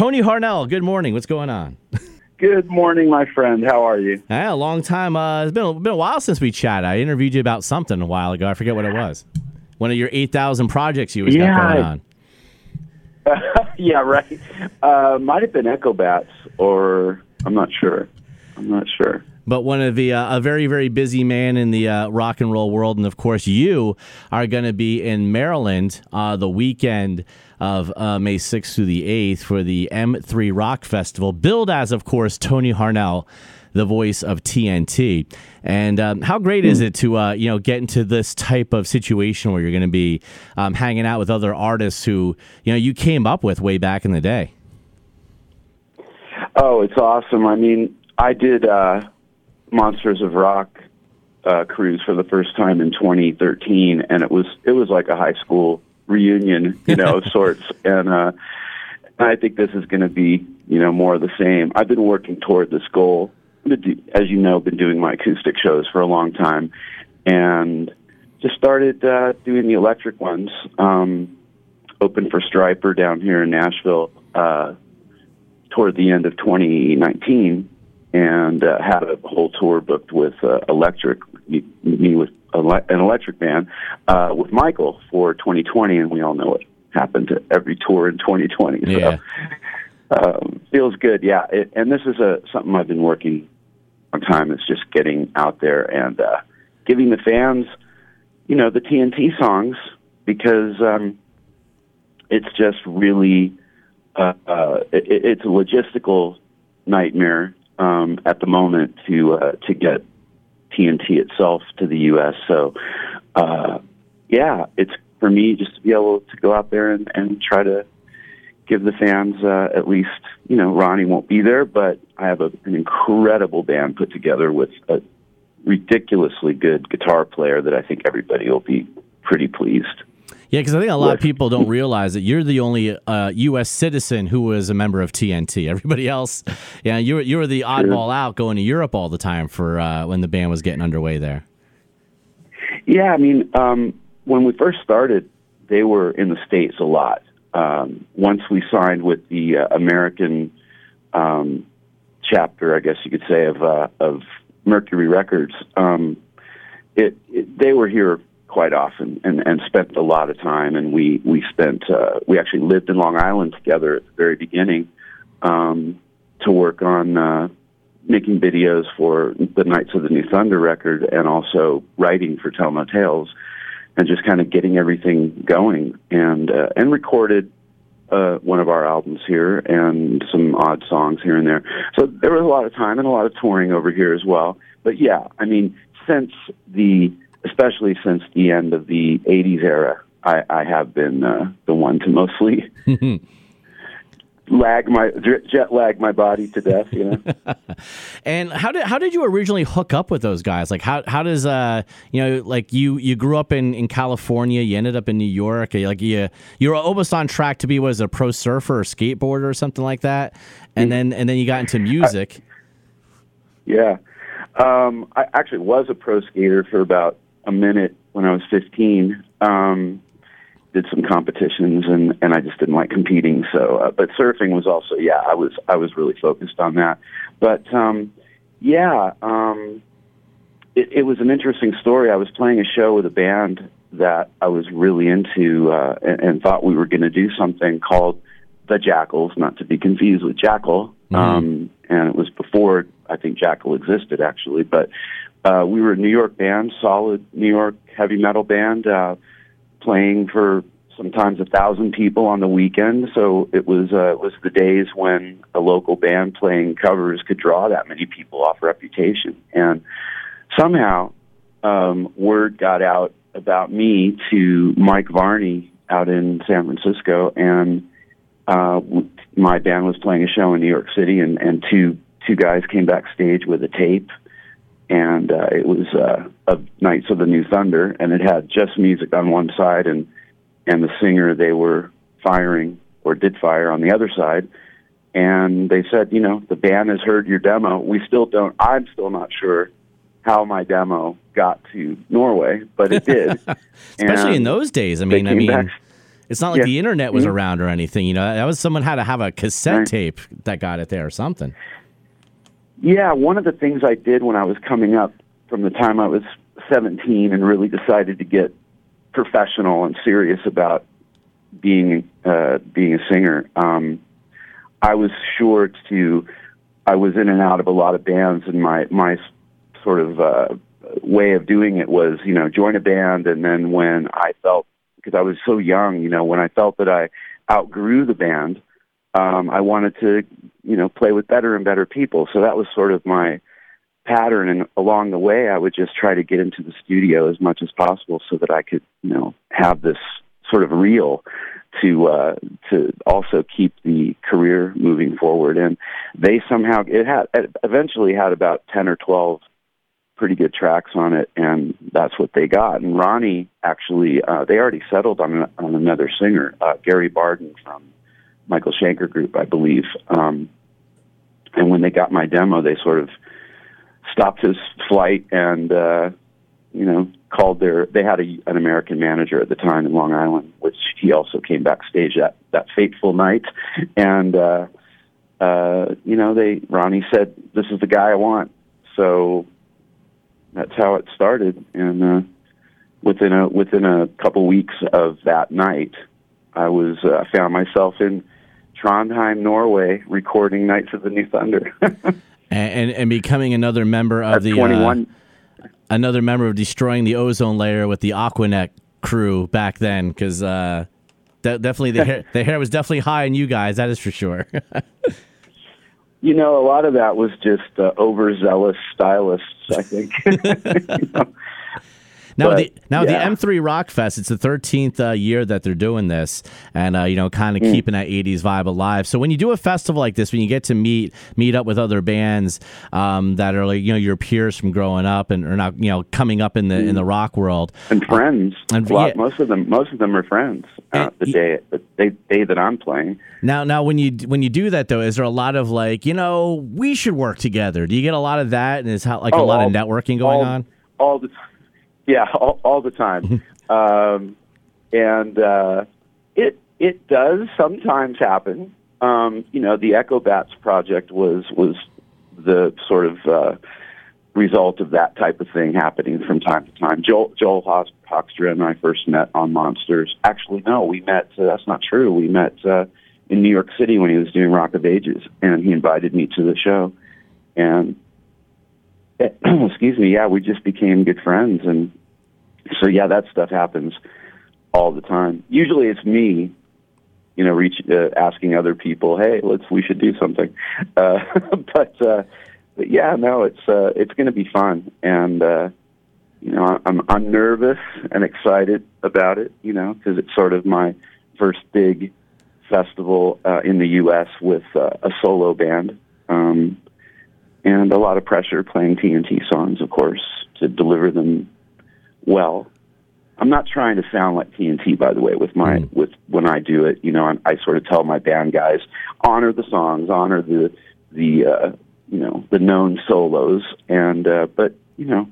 Tony Harnell, good morning. What's going on? Good morning, my friend. How are you? Yeah, a long time. Uh, it's been a, been a while since we chatted. I interviewed you about something a while ago. I forget what it was. One of your 8,000 projects you was got going on. yeah, right. Uh, might have been Echo Bats, or I'm not sure. I'm not sure. But one of the uh, a very very busy man in the uh, rock and roll world, and of course you are going to be in Maryland uh, the weekend of uh, May 6th through the 8th for the M3 Rock Festival, billed as of course Tony Harnell, the voice of TNT. And um, how great is it to uh, you know get into this type of situation where you're going to be um, hanging out with other artists who you know you came up with way back in the day. Oh, it's awesome. I mean, I did uh, Monsters of Rock uh, cruise for the first time in 2013, and it was it was like a high school reunion, you know, of sorts. And uh, I think this is going to be, you know, more of the same. I've been working toward this goal. I've been do- As you know, been doing my acoustic shows for a long time, and just started uh, doing the electric ones. Um, opened for Stryper down here in Nashville uh, toward the end of 2019, and uh, had a whole tour booked with uh, electric me, me with ele- an electric band uh, with Michael for 2020, and we all know what happened to every tour in 2020. So Yeah. um, feels good, yeah. It, and this is a something I've been working on time. It's just getting out there and uh, giving the fans, you know, the TNT songs because um, it's just really uh, uh, it, it's a logistical nightmare um, at the moment to uh, to get TNT itself to the U.S. So, uh, yeah, it's for me just to be able to go out there and, and try to give the fans uh, at least, you know, Ronnie won't be there, but I have a, an incredible band put together with a ridiculously good guitar player that I think everybody will be pretty pleased. Yeah, because I think a lot of people don't realize that you're the only uh, U.S. citizen who was a member of TNT. Everybody else, yeah, you were you were the oddball out going to Europe all the time for uh, when the band was getting underway there. Yeah, I mean, um, when we first started, they were in the states a lot. Um, once we signed with the uh, American um, chapter, I guess you could say, of uh, of Mercury Records, um, it, it they were here quite often and, and spent a lot of time. And we we spent uh, we actually lived in Long Island together at the very beginning um, to work on. Uh, making videos for the Knights of the New Thunder record and also writing for Tell No Tales and just kind of getting everything going and uh, and recorded uh, one of our albums here and some odd songs here and there. So there was a lot of time and a lot of touring over here as well. But yeah, I mean, since the especially since the end of the '80s era, I, I have been uh, the one to mostly lag my jet lag my body to death. You know. And how did how did you originally hook up with those guys? Like how how does uh you know like you you grew up in, in California, you ended up in New York, like you you were almost on track to be was a pro surfer or skateboarder or something like that, and then and then you got into music. Yeah. Um, I actually was a pro skater for about a minute when I was 15. Um, did some competitions and, and I just didn't like competing. So, uh, but surfing was also, yeah, I was, I was really focused on that. But, um, yeah, um, it, it was an interesting story. I was playing a show with a band that I was really into, uh, and, and thought we were going to do something called the Jackals, not to be confused with Jackal. Um, and it was before I think Jackal existed actually, but uh, we were a New York band, solid New York heavy metal band, uh, playing for sometimes a thousand people on the weekend. So it was uh, it was the days when a local band playing covers could draw that many people off Reputation, and somehow um, word got out about me to Mike Varney out in San Francisco, and uh, my band was playing a show in New York City, and, and two two guys came backstage with a tape, and uh, it was uh, of Knights of the New Thunder, and it had just music on one side, and and the singer they were firing or did fire on the other side. And they said, you know, the band has heard your demo. We still don't. I'm still not sure how my demo got to Norway, but it did. Especially in those days. I mean, I mean, back- it's not like Yeah. the internet was Mhm. around or anything. You know, that was someone had to have a cassette Right. tape that got it there or something. Yeah, one of the things I did when I was coming up from the time I was 17 and really decided to get professional and serious about being uh, being a singer, um, I was sure to. I was in and out of a lot of bands, and my my sort of uh, way of doing it was, you know, join a band, and then when I felt because I was so young, you know, when I felt that I outgrew the band, um, I wanted to, you know, play with better and better people. So that was sort of my pattern. And along the way, I would just try to get into the studio as much as possible so that I could, you know, have this sort of reel to uh, to also keep the career moving forward. And they somehow it had it eventually had about ten or twelve pretty good tracks on it, and that's what they got. And Ronnie actually, uh, they already settled on on another singer, uh, Gary Barden from Michael Schenker Group, I believe. Um, and when they got my demo, they sort of stopped his flight and uh, you know called their. They had a, an American manager at the time in Long Island, which he also came backstage that that fateful night, and uh, uh, you know they Ronnie said, "This is the guy I want." So that's how it started, and uh, within a within a couple weeks of that night, I was uh, found myself in Trondheim, Norway, recording Knights of the New Thunder. And, and, and becoming another member of At the uh, 21. another member of destroying the ozone layer with the Aquanet crew back then, because uh, de- definitely the hair, the hair was definitely high on you guys. That is for sure. You know, a lot of that was just uh, overzealous stylists, I think. You know? Now, But, the now yeah. the M3 Rock Fest. It's the 13th uh, year that they're doing this, and uh, you know, kind Mm. of keeping that 80s vibe alive. So when you do a festival like this, when you get to meet meet up with other bands um, that are like you know your peers from growing up and are not you know coming up in the in the rock world, and friends. And- a lot, yeah. most of them, most of them are friends. Uh, the day, the day, day that I'm playing. Now, now, when you when you do that though, is there a lot of like, you know, we should work together? Do you get a lot of that, and is how like a Oh, lot all- of networking going all, on? all the yeah all, all the time um and uh it it does sometimes happen um you know the echo bats project was was the sort of uh result of that type of thing happening from time to time. Joel joel Hos- Hoekstra and i first met on monsters. Actually no we met uh, that's not true. We met uh in new york city when he was doing rock of ages and he invited me to the show. And it, excuse me, yeah, we just became good friends, and so yeah, that stuff happens all the time. Usually, it's me, you know, reach uh, asking other people, hey, let's we should do something, uh, but uh, but yeah, no, it's uh, it's going to be fun, and uh, you know, I'm I'm nervous and excited about it, you know, because it's sort of my first big festival uh, in the U.S. with uh, a solo band. Um, and a lot of pressure playing TNT songs, of course, to deliver them well. I'm not trying to sound like TNT, by the way, with my Mm. with when I do it. You know, I, I sort of tell my band guys honor the songs, honor the the uh, you know the known solos, and uh, but you know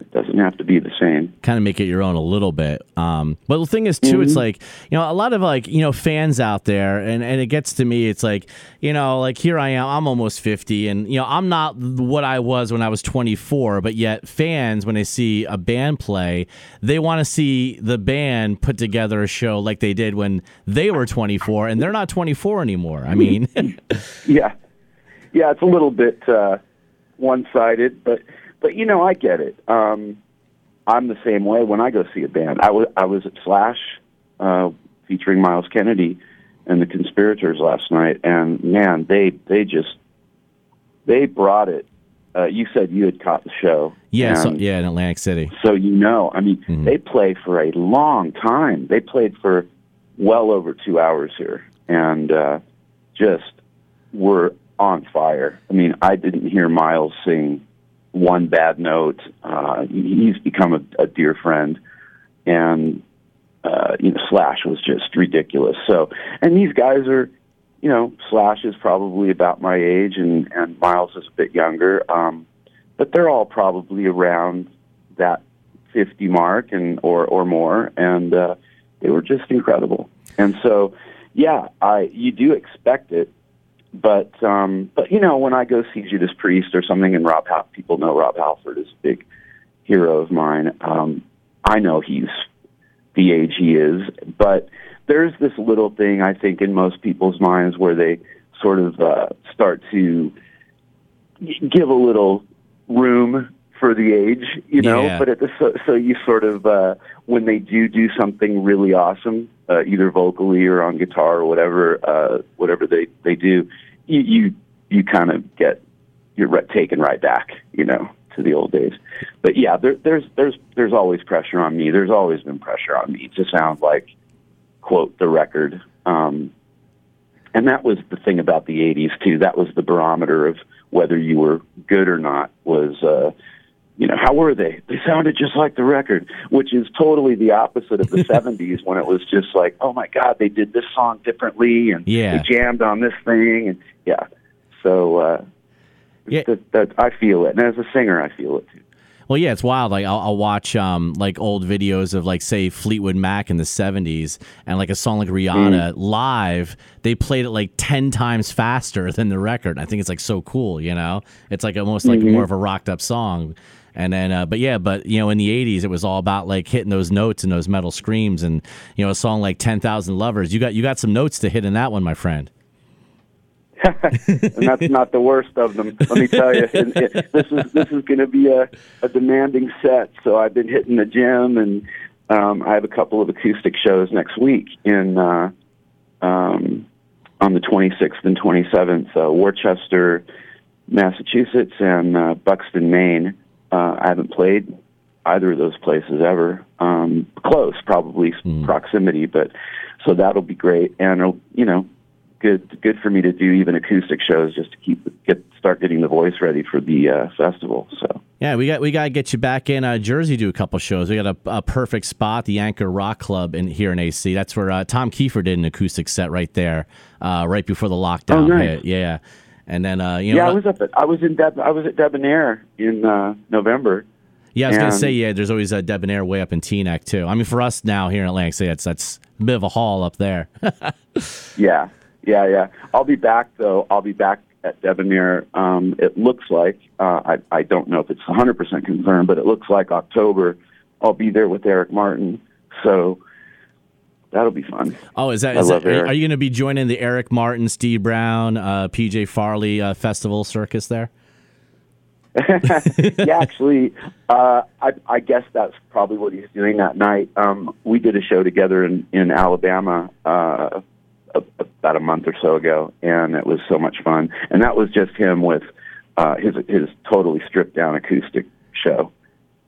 it doesn't have to be the same. kind of make it your own a little bit. Um, but the thing is, too, it's Mm-hmm. like you know a lot of like you know fans out there, and and it gets to me. It's like you know like here I am, I'm almost fifty, and you know I'm not what I was when I was 24, but yet fans when they see a band play, they want to see the band put together a show like they did when they were 24, and they're not 24 anymore. I mean, Yeah, yeah, it's a little bit uh, one-sided, but but you know, I get it. Um, I'm the same way when I go see a band. I was I was at Slash uh, featuring Myles Kennedy and the Conspirators last night, and man, they they just they brought it. Uh, you said you had caught the show. yeah, so, yeah, in Atlantic City. so you know, I mean, Mhm. they play for a long time. They played for well over two hours here, and uh, just were on fire. I mean, I didn't hear Myles sing one bad note. Uh, he- he's become a, a dear friend, and uh, you know, Slash was just ridiculous. So, and these guys are, you know, Slash is probably about my age, and and Myles is a bit younger. Um, but they're all probably around that 50 mark and or or more and uh they were just incredible. And so, yeah, I you do expect it, but um, but you know when I go see Judas Priest or something, and Rob Hal- people know Rob Halford is a big hero of mine. Um, I know he's the age he is, but there's this little thing I think in most people's minds where they sort of uh, start to give a little room for the age, you know. Yeah. But at the so, so you sort of uh, when they do do something really awesome, uh, either vocally or on guitar or whatever, uh, whatever they they do, you you, you kind of get you're re- taken right back, you know, to the old days. But yeah, there, there's there's there's always pressure on me. There's always been pressure on me to sound like quote the record. Um, and that was the thing about the 80s too. That was the barometer of whether you were good or not was uh you know, how were they? They sounded just like the record, which is totally the opposite of the 70s when it was just like, oh my God, they did this song differently and Yeah. they jammed on this thing. And yeah. So, uh, Yeah. that, that, I feel it. And as a singer, I feel it too. Well, yeah, it's wild. Like I'll, I'll watch um like old videos of like say Fleetwood Mac in the '70s, and like a song like Rhiannon live, they played it like ten times faster than the record. I think it's like so cool, you know. It's like almost like more of a rocked up song. And then, uh, but yeah, but you know, in the '80s, it was all about like hitting those notes and those metal screams, and you know, a song like "Ten Thousand Lovers." You got you got some notes to hit in that one, my friend. and that's not the worst of them. Let me tell you, this is this is going to be a, a demanding set. So I've been hitting the gym, and um, I have a couple of acoustic shows next week in uh, um, on the 26th and 27th, uh, Worcester, Massachusetts, and uh, Buxton, Maine. Uh, I haven't played either of those places ever. Um, close, probably proximity, but so that'll be great, and it'll, you know, good good for me to do even acoustic shows just to keep get start getting the voice ready for the uh, festival. So Yeah, we got we got to get you back in uh, Jersey. Do a couple shows. We got a, a perfect spot, the Anchor Rock Club in here in AC. That's where uh, Tom Kiefer did an acoustic set right there, uh, right before the lockdown Oh, nice. hit. Yeah, and then uh, you know, yeah, I was up at I was in Deb, I was at Debonair in uh, November. yeah, I was gonna say yeah. There's always a debonair way up in Teaneck too. I mean, for us now here in Atlantic City, that's that's a bit of a haul up there. Yeah, yeah, yeah. I'll be back though. I'll be back at Debonair. Um, it looks like uh, I I don't know if it's 100 percent confirmed, but it looks like October. I'll be there with Eric Martin. So that'll be fun. oh, is that? I Is love that are, you gonna be joining the Eric Martin, Steve Brown, uh, PJ Farley uh, festival circus there? yeah, actually, uh, I, I guess that's probably what he's doing that night. Um, we did a show together in in Alabama uh, about a month or so ago, and it was so much fun. And that was just him with uh, his his totally stripped down acoustic show.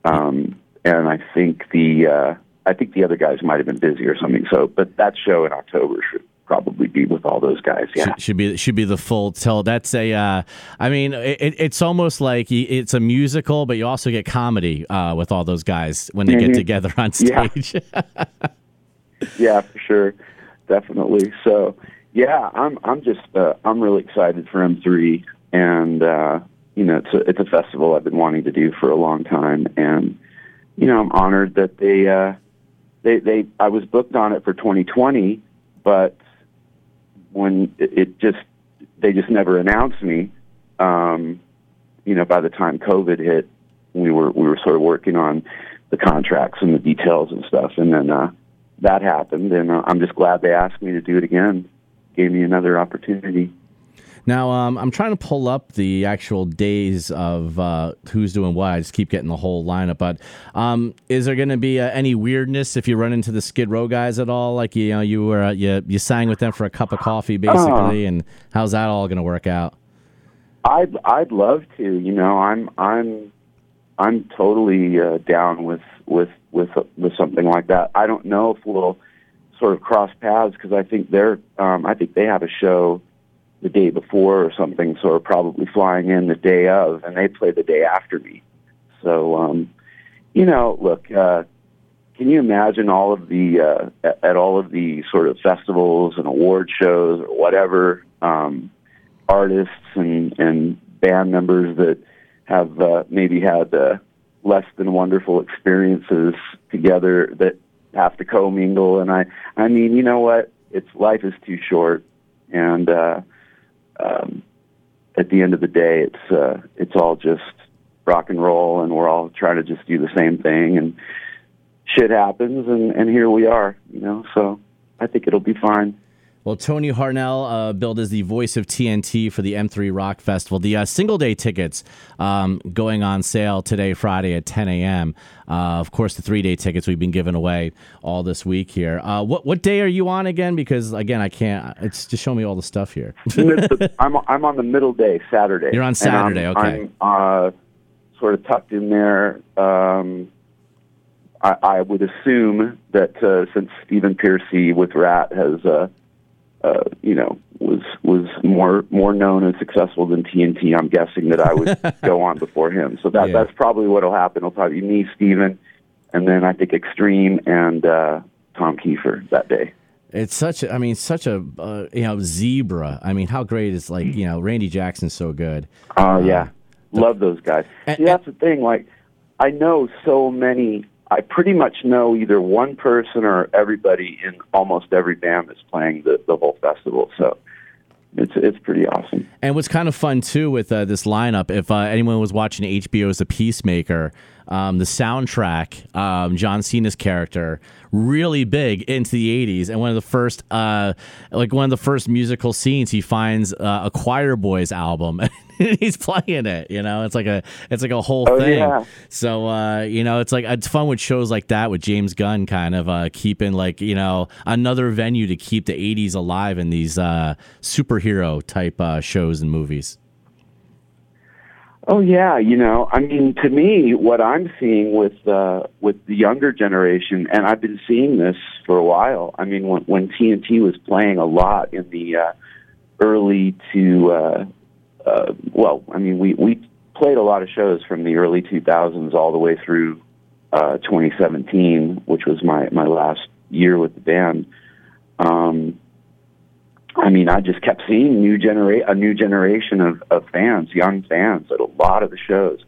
Um, and I think the uh, I think the other guys might have been busy or something. So, but that show in October should probably be with all those guys. Yeah. Should, should be should be the full tell. That's a. Uh, I mean, it, it's almost like it's a musical, but you also get comedy uh, with all those guys when they get Mhm. together on Yeah. stage. yeah, for sure, definitely. So, yeah, I'm I'm just uh, I'm really excited for M3, and uh, you know, it's a it's a festival I've been wanting to do for a long time, and you know, I'm honored that they uh, they they I was booked on it for 2020, but when it, just they just never announced me. Um, you know, by the time COVID hit, we were we were sort of working on the contracts and the details and stuff, and then uh, that happened, and uh, I'm just glad they asked me to do it again. Gave me another opportunity. Now, um, I'm trying to pull up the actual days of uh, who's doing what. I just keep getting the whole lineup. But um, is there going to be uh, any weirdness if you run into the Skid Row guys at all? Like you know, you were uh, you you sang with them for a cup of coffee, basically, and how's that all going to work out? I'd I'd love to. You know, I'm I'm I'm totally uh, down with with with with something like that. I don't know if we'll sort of cross paths because I think they're um, I think they have a show the day before or something, so are probably flying in the day of, and they play the day after me. So, um, you know, look, uh, can you imagine all of the uh, at, all of the sort of festivals and award shows or whatever? Um, artists and, and band members that have uh, maybe had uh, less than wonderful experiences together that have to commingle. And I, I mean, you know what? It's life is too short, and uh, um, at the end of the day, it's uh, it's all just rock and roll, and we're all trying to just do the same thing, and shit happens, and and here we are, you know. So I think it'll be fine. Well, Tony Harnell, uh, billed as the voice of TNT for the M3 Rock Festival. The uh, single day tickets um, going on sale today, Friday at 10 a.m. Uh, of course, the three day tickets we've been giving away all this week here. Uh, what what day are you on again? Because again, I can't. It's just show me all the stuff here. I'm I'm on the middle day, Saturday. You're on Saturday, I'm, okay. I'm uh, sort of tucked in there. Um, I, I would assume that uh, since Stephen Pearcy with Ratt has uh, you know, was was more more known and successful than TNT. I'm guessing that I would go on before him. So that Yeah. that's probably what'll happen. It'll probably be me, Steven, and then I think Extreme and uh, Tom Kiefer that day. It's such. A, I mean, such a uh, you know zebra. I mean, how great is like you know Randy Jackson's so good. Oh yeah, love those guys. and- See, that's the thing. Like, I know so many. I pretty much know either one person or everybody in almost every band that's playing the the whole festival. So it's it's pretty awesome. And what's kind of fun too with uh, this lineup, if uh, anyone was watching HBO's The Peacemaker, um, the soundtrack, um, John Cena's character, really big into the '80s, and one of the first, uh, like one of the first musical scenes, he finds uh, a Choir Boys album. He's playing it, you know. It's like a, it's like a whole Oh, thing. yeah. So uh, you know, it's like it's fun with shows like that with James Gunn, kind of uh, keeping like you know another venue to keep the '80s alive in these uh, superhero type uh, shows and movies. Oh yeah, you know, I mean, to me, what I'm seeing with uh, with the younger generation, and I've been seeing this for a while. I mean, when, when TNT was playing a lot in the uh, early to, uh, uh, well, I mean, we we played a lot of shows from the early 2000s all the way through uh, 2017, which was my my last year with the band. Um, I mean, I just kept seeing new genera- a new generation of, of fans, young fans, at a lot of the shows,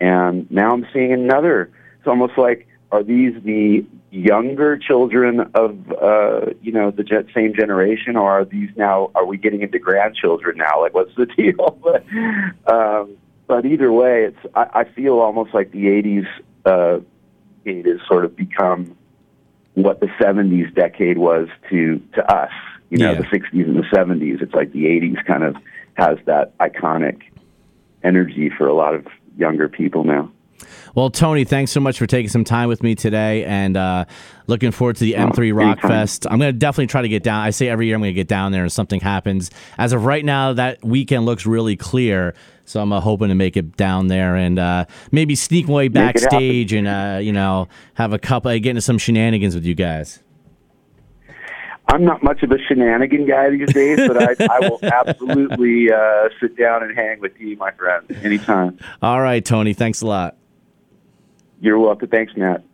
and now I'm seeing another. It's almost like, are these the younger children of uh, you know the same generation, or are these now? Are we getting into grandchildren now? Like, what's the deal? but, um, but either way, it's I, I feel almost like the '80s uh, it has sort of become what the 70s decade was to to us. You know, Yeah. the 60s and the 70s. It's like the 80s kind of has that iconic energy for a lot of younger people now. Well, Tony, thanks so much for taking some time with me today, and uh, looking forward to the M3 Rock anytime. Fest. I'm going to definitely try to get down. I say every year I'm going to get down there, and something happens. As of right now, that weekend looks really clear, so I'm uh, hoping to make it down there and uh, maybe sneak my way Make it happen. backstage and uh, you know have a couple, get into some shenanigans with you guys. I'm not much of a shenanigan guy these days, but I, I will absolutely uh, sit down and hang with you, my friend, anytime. All right, Tony, thanks a lot. You're welcome. Thanks, Matt.